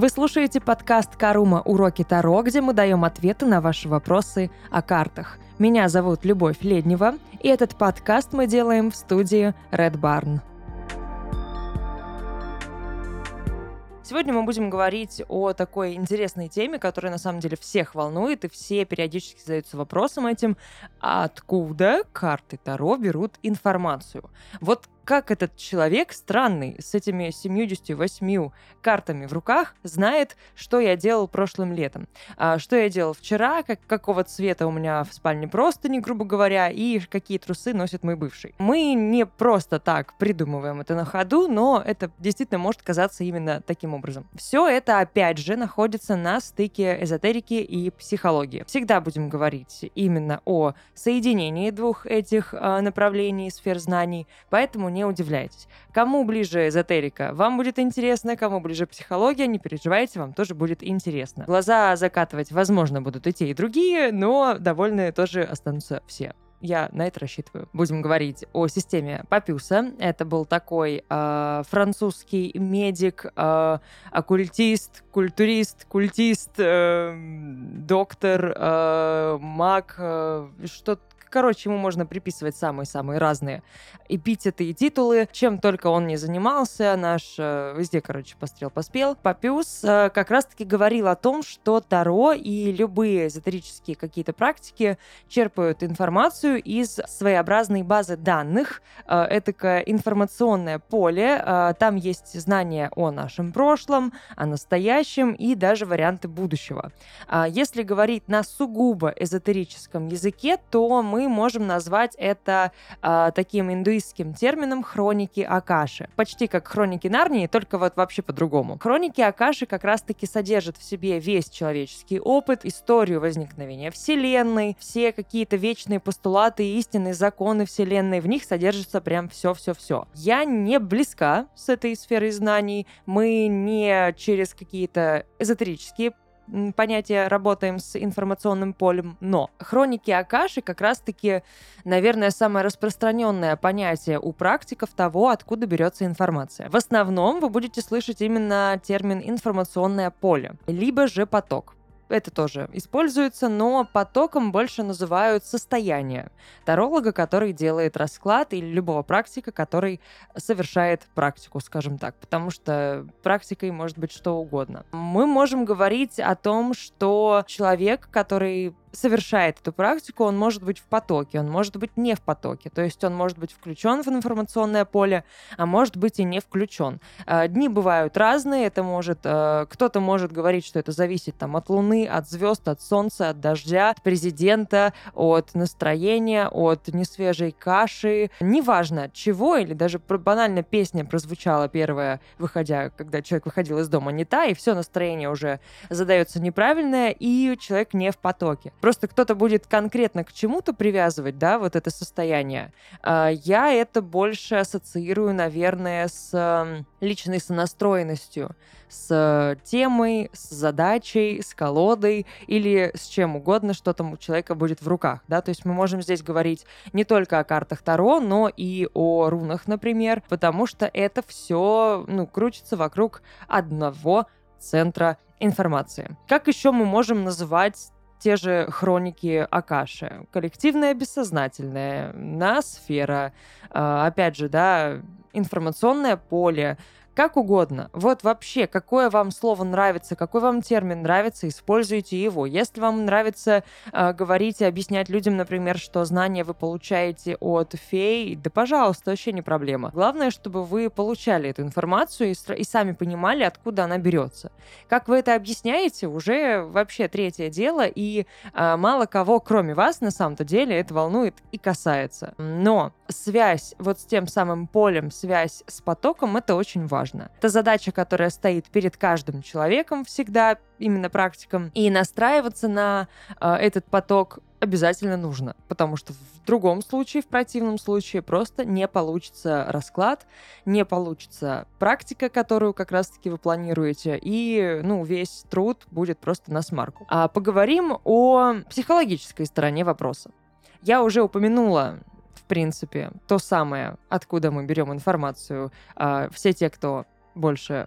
Вы слушаете подкаст «Карума. Уроки Таро», где мы даем ответы на ваши вопросы о картах. Меня зовут Любовь Леднева, и этот подкаст мы делаем в студии Red Barn. Сегодня мы будем говорить о такой интересной теме, которая на самом деле всех волнует, и все периодически задаются вопросом этим, откуда карты Таро берут информацию. Вот как этот человек странный с этими 78 картами в руках знает, что я делал прошлым летом, а, что я делал вчера, как, какого цвета у меня в спальне простыни, грубо говоря, и какие трусы носит мой бывший. Мы не просто так придумываем это на ходу, но это действительно может казаться именно таким образом. Все это, опять же, находится на стыке эзотерики и психологии. Всегда будем говорить именно о соединении двух этих э, направлений сфер знаний, поэтому не не удивляйтесь. Кому ближе эзотерика, вам будет интересно, кому ближе психология, не переживайте, вам тоже будет интересно. Глаза закатывать, возможно, будут и те, и другие, но довольны тоже останутся все. Я на это рассчитываю. Будем говорить о системе Папюса. Это был такой э, французский медик, э, оккультист, культурист, культист, э, доктор, э, маг, э, что Короче, ему можно приписывать самые-самые разные эпитеты и титулы. Чем только он не занимался, наш э, везде, короче, пострел поспел. Папиус э, как раз-таки говорил о том, что Таро и любые эзотерические какие-то практики черпают информацию из своеобразной базы данных. Э, это информационное поле. Э, там есть знания о нашем прошлом, о настоящем и даже варианты будущего. Э, если говорить на сугубо эзотерическом языке, то мы мы можем назвать это э, таким индуистским термином хроники Акаши. Почти как хроники Нарнии, только вот вообще по-другому. Хроники Акаши как раз-таки содержат в себе весь человеческий опыт, историю возникновения Вселенной, все какие-то вечные постулаты истинные законы Вселенной. В них содержится прям все-все-все. Я не близка с этой сферой знаний. Мы не через какие-то эзотерические понятие работаем с информационным полем, но хроники Акаши как раз-таки, наверное, самое распространенное понятие у практиков того, откуда берется информация. В основном вы будете слышать именно термин информационное поле, либо же поток это тоже используется, но потоком больше называют состояние таролога, который делает расклад, или любого практика, который совершает практику, скажем так, потому что практикой может быть что угодно. Мы можем говорить о том, что человек, который совершает эту практику, он может быть в потоке, он может быть не в потоке. То есть он может быть включен в информационное поле, а может быть и не включен. А, дни бывают разные. Это может э, кто-то может говорить, что это зависит там от Луны, от звезд, от Солнца, от дождя, от президента, от настроения, от несвежей каши. Неважно от чего, или даже банально песня прозвучала первая, выходя, когда человек выходил из дома, не та, и все настроение уже задается неправильное, и человек не в потоке. Просто кто-то будет конкретно к чему-то привязывать, да, вот это состояние. А, я это больше ассоциирую, наверное, с личной сонастроенностью, с темой, с задачей, с колодой или с чем угодно, что там у человека будет в руках, да, то есть мы можем здесь говорить не только о картах Таро, но и о рунах, например, потому что это все, ну, крутится вокруг одного центра информации. Как еще мы можем называть те же хроники Акаши. Коллективное бессознательное, ноосфера, а, опять же, да, информационное поле, как угодно. Вот вообще, какое вам слово нравится, какой вам термин нравится, используйте его. Если вам нравится э, говорить и объяснять людям, например, что знания вы получаете от фей, да, пожалуйста, вообще не проблема. Главное, чтобы вы получали эту информацию и, и сами понимали, откуда она берется. Как вы это объясняете, уже вообще третье дело, и э, мало кого, кроме вас, на самом-то деле, это волнует и касается. Но связь вот с тем самым полем, связь с потоком, это очень важно важно. Это задача, которая стоит перед каждым человеком всегда, именно практиком. И настраиваться на э, этот поток обязательно нужно, потому что в другом случае, в противном случае, просто не получится расклад, не получится практика, которую как раз-таки вы планируете, и, ну, весь труд будет просто на смарку. А поговорим о психологической стороне вопроса. Я уже упомянула в принципе, то самое, откуда мы берем информацию. А, все те, кто больше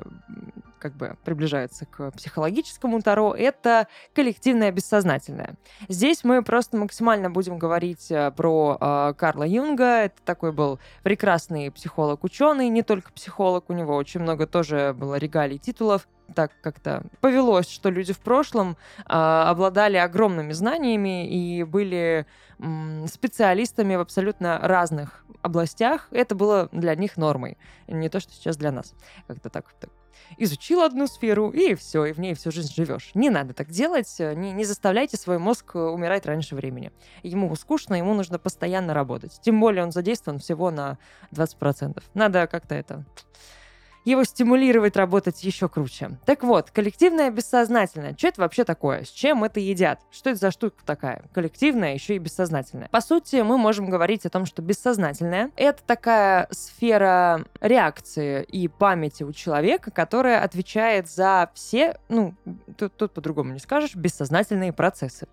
как бы приближается к психологическому Таро, это коллективное бессознательное. Здесь мы просто максимально будем говорить э, про э, Карла Юнга. Это такой был прекрасный психолог-ученый, не только психолог, у него очень много тоже было регалий титулов так как-то повелось, что люди в прошлом э, обладали огромными знаниями и были м, специалистами в абсолютно разных областях. Это было для них нормой, не то, что сейчас для нас. Как-то так, так изучил одну сферу, и все, и в ней всю жизнь живешь. Не надо так делать, не, не заставляйте свой мозг умирать раньше времени. Ему скучно, ему нужно постоянно работать. Тем более он задействован всего на 20%. Надо как-то это его стимулировать работать еще круче. Так вот, коллективное бессознательное. Что это вообще такое? С чем это едят? Что это за штука такая? Коллективная, еще и бессознательная. По сути, мы можем говорить о том, что бессознательное — это такая сфера реакции и памяти у человека, которая отвечает за все, ну, тут, тут по-другому не скажешь, бессознательные процессы.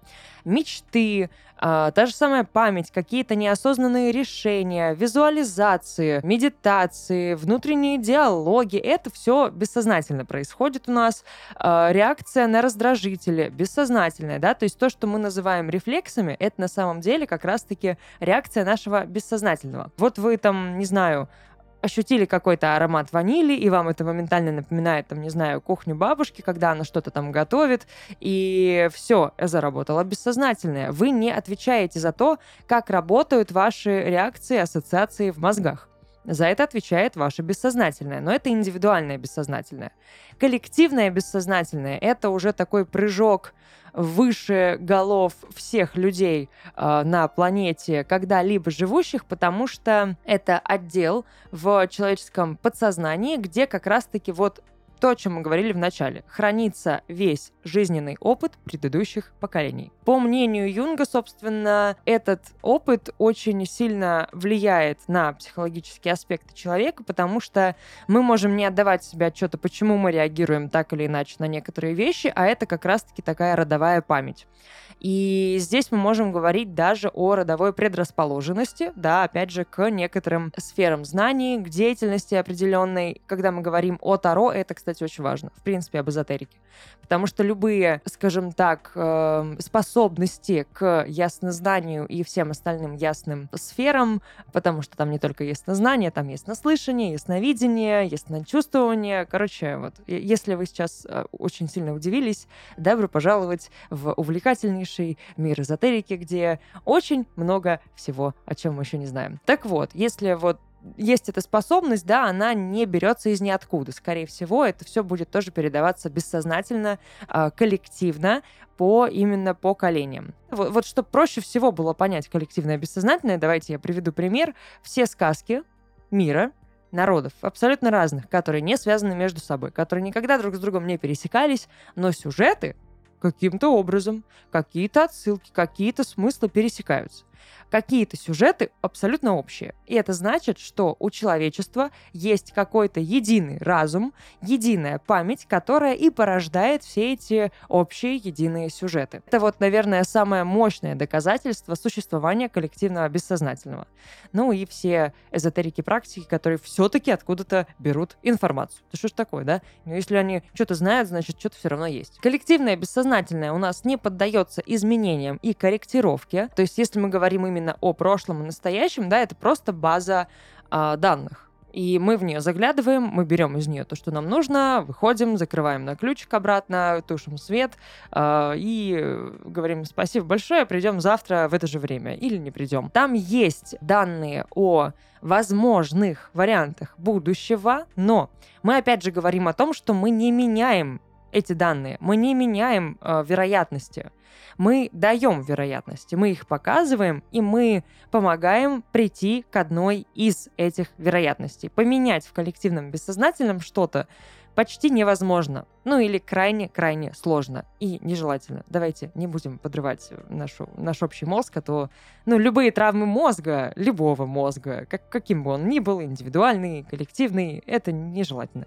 Мечты, а, та же самая память, какие-то неосознанные решения, визуализации, медитации, внутренние диалоги. Это все бессознательно происходит у нас. А, реакция на раздражители бессознательная, да, то есть то, что мы называем рефлексами, это на самом деле как раз-таки реакция нашего бессознательного. Вот вы там, не знаю, ощутили какой-то аромат ванили, и вам это моментально напоминает, там, не знаю, кухню бабушки, когда она что-то там готовит, и все, заработало бессознательное. Вы не отвечаете за то, как работают ваши реакции, ассоциации в мозгах. За это отвечает ваше бессознательное, но это индивидуальное бессознательное. Коллективное бессознательное — это уже такой прыжок выше голов всех людей э, на планете, когда-либо живущих, потому что это отдел в человеческом подсознании, где как раз-таки вот то, о чем мы говорили в начале. Хранится весь жизненный опыт предыдущих поколений. По мнению Юнга, собственно, этот опыт очень сильно влияет на психологические аспекты человека, потому что мы можем не отдавать себе отчета, почему мы реагируем так или иначе на некоторые вещи, а это как раз-таки такая родовая память. И здесь мы можем говорить даже о родовой предрасположенности, да, опять же, к некоторым сферам знаний, к деятельности определенной. Когда мы говорим о Таро, это, кстати, очень важно, в принципе, об эзотерике. Потому что любые, скажем так, эм, способности к яснознанию и всем остальным ясным сферам, потому что там не только яснознание, там яснослышание, ясновидение, ясночувствование. Короче, вот, если вы сейчас э, очень сильно удивились, добро пожаловать в увлекательнейший мир эзотерики, где очень много всего, о чем мы еще не знаем. Так вот, если вот есть эта способность, да, она не берется из ниоткуда. Скорее всего, это все будет тоже передаваться бессознательно, а, коллективно, по именно поколениям. Вот, вот чтобы проще всего было понять коллективное бессознательное, давайте я приведу пример. Все сказки мира, народов, абсолютно разных, которые не связаны между собой, которые никогда друг с другом не пересекались, но сюжеты каким-то образом, какие-то отсылки, какие-то смыслы пересекаются какие-то сюжеты абсолютно общие. И это значит, что у человечества есть какой-то единый разум, единая память, которая и порождает все эти общие единые сюжеты. Это вот, наверное, самое мощное доказательство существования коллективного бессознательного. Ну и все эзотерики практики, которые все-таки откуда-то берут информацию. Да что ж такое, да? Ну, если они что-то знают, значит, что-то все равно есть. Коллективное бессознательное у нас не поддается изменениям и корректировке. То есть, если мы говорим именно именно о прошлом и настоящем, да, это просто база э, данных. И мы в нее заглядываем, мы берем из нее то, что нам нужно, выходим, закрываем на ключик обратно, тушим свет э, и говорим спасибо большое, придем завтра в это же время или не придем. Там есть данные о возможных вариантах будущего, но мы опять же говорим о том, что мы не меняем эти данные, мы не меняем э, вероятности мы даем вероятности, мы их показываем, и мы помогаем прийти к одной из этих вероятностей. Поменять в коллективном бессознательном что-то почти невозможно. Ну или крайне-крайне сложно и нежелательно. Давайте не будем подрывать нашу, наш общий мозг, а то ну, любые травмы мозга, любого мозга, как, каким бы он ни был, индивидуальный, коллективный, это нежелательно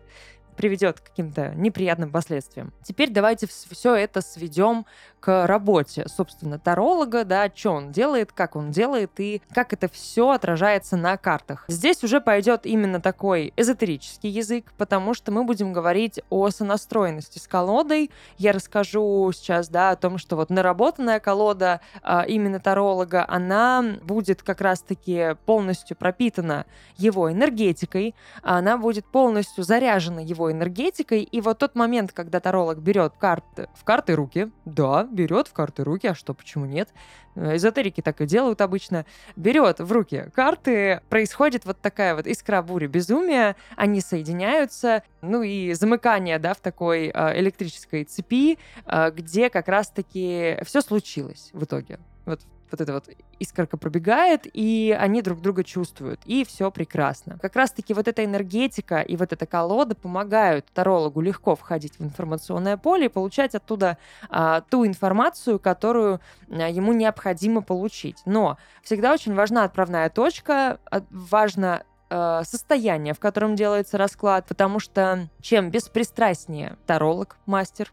приведет к каким-то неприятным последствиям. Теперь давайте все это сведем к работе, собственно, таролога, да, что он делает, как он делает и как это все отражается на картах. Здесь уже пойдет именно такой эзотерический язык, потому что мы будем говорить о сонастроенности с колодой. Я расскажу сейчас, да, о том, что вот наработанная колода а, именно таролога, она будет как раз-таки полностью пропитана его энергетикой, она будет полностью заряжена его энергетикой, и вот тот момент, когда таролог берет карты в карты руки, да, берет в карты руки, а что, почему нет? Э, эзотерики так и делают обычно. Берет в руки карты, происходит вот такая вот искра бури безумия, они соединяются, ну и замыкание, да, в такой э, электрической цепи, э, где как раз-таки все случилось в итоге. Вот вот эта вот искорка пробегает, и они друг друга чувствуют, и все прекрасно. Как раз-таки вот эта энергетика и вот эта колода помогают тарологу легко входить в информационное поле и получать оттуда а, ту информацию, которую а, ему необходимо получить. Но всегда очень важна отправная точка, а, важно а, состояние, в котором делается расклад, потому что чем беспристрастнее таролог, мастер,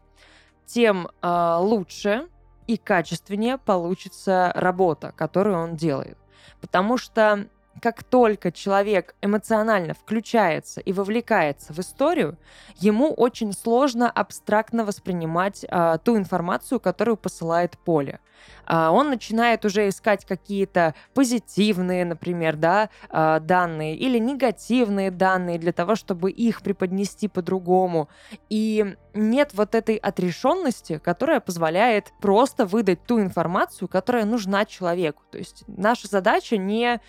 тем э, лучше и качественнее получится работа, которую он делает. Потому что как только человек эмоционально включается и вовлекается в историю, ему очень сложно абстрактно воспринимать а, ту информацию, которую посылает поле. А, он начинает уже искать какие-то позитивные, например, да, а, данные или негативные данные для того, чтобы их преподнести по-другому. И нет вот этой отрешенности, которая позволяет просто выдать ту информацию, которая нужна человеку. То есть наша задача не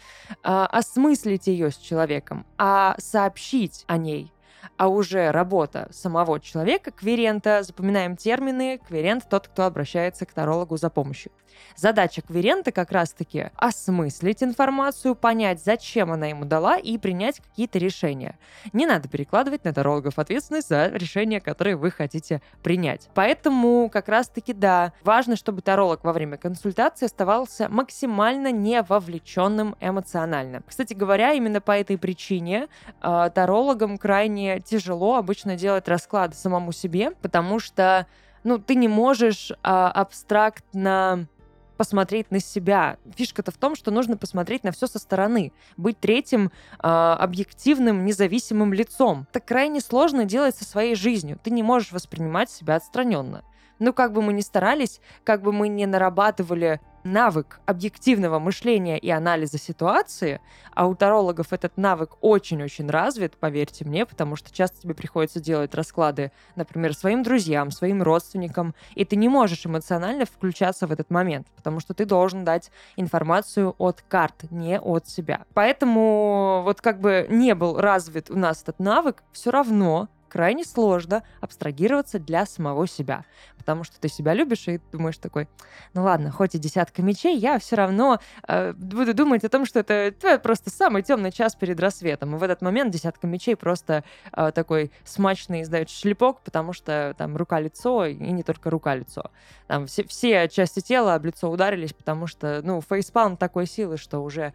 а, осмыслить ее с человеком, а сообщить о ней а уже работа самого человека, кверента, запоминаем термины, кверент тот, кто обращается к тарологу за помощью. Задача кверента как раз-таки осмыслить информацию, понять, зачем она ему дала и принять какие-то решения. Не надо перекладывать на тарологов ответственность за решения, которые вы хотите принять. Поэтому как раз-таки да, важно, чтобы таролог во время консультации оставался максимально не вовлеченным эмоционально. Кстати говоря, именно по этой причине э, тарологам крайне тяжело обычно делать расклады самому себе, потому что ну, ты не можешь а, абстрактно посмотреть на себя. Фишка-то в том, что нужно посмотреть на все со стороны, быть третьим э, объективным, независимым лицом. Это крайне сложно делать со своей жизнью. Ты не можешь воспринимать себя отстраненно. Ну, как бы мы ни старались, как бы мы ни нарабатывали навык объективного мышления и анализа ситуации, а у тарологов этот навык очень-очень развит, поверьте мне, потому что часто тебе приходится делать расклады, например, своим друзьям, своим родственникам, и ты не можешь эмоционально включаться в этот момент, потому что ты должен дать информацию от карт, не от себя. Поэтому вот как бы не был развит у нас этот навык, все равно крайне сложно абстрагироваться для самого себя. Потому что ты себя любишь и думаешь такой, ну ладно, хоть и десятка мечей, я все равно э, буду думать о том, что это твой просто самый темный час перед рассветом. И в этот момент десятка мечей просто э, такой смачный издает шлепок, потому что там рука-лицо, и не только рука-лицо. Там все, все части тела об лицо ударились, потому что, ну, фейспалм такой силы, что уже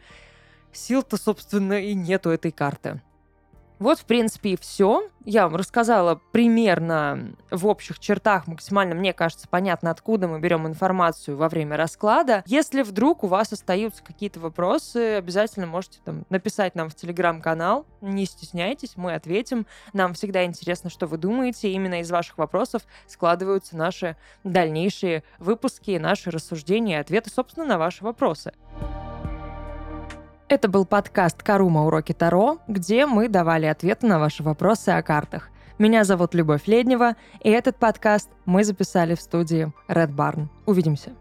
сил-то, собственно, и нету этой карты. Вот, в принципе, и все. Я вам рассказала примерно в общих чертах, максимально, мне кажется, понятно, откуда мы берем информацию во время расклада. Если вдруг у вас остаются какие-то вопросы, обязательно можете там написать нам в телеграм-канал. Не стесняйтесь, мы ответим. Нам всегда интересно, что вы думаете. Именно из ваших вопросов складываются наши дальнейшие выпуски, наши рассуждения и ответы, собственно, на ваши вопросы. Это был подкаст «Карума. Уроки Таро», где мы давали ответы на ваши вопросы о картах. Меня зовут Любовь Леднева, и этот подкаст мы записали в студии Red Barn. Увидимся.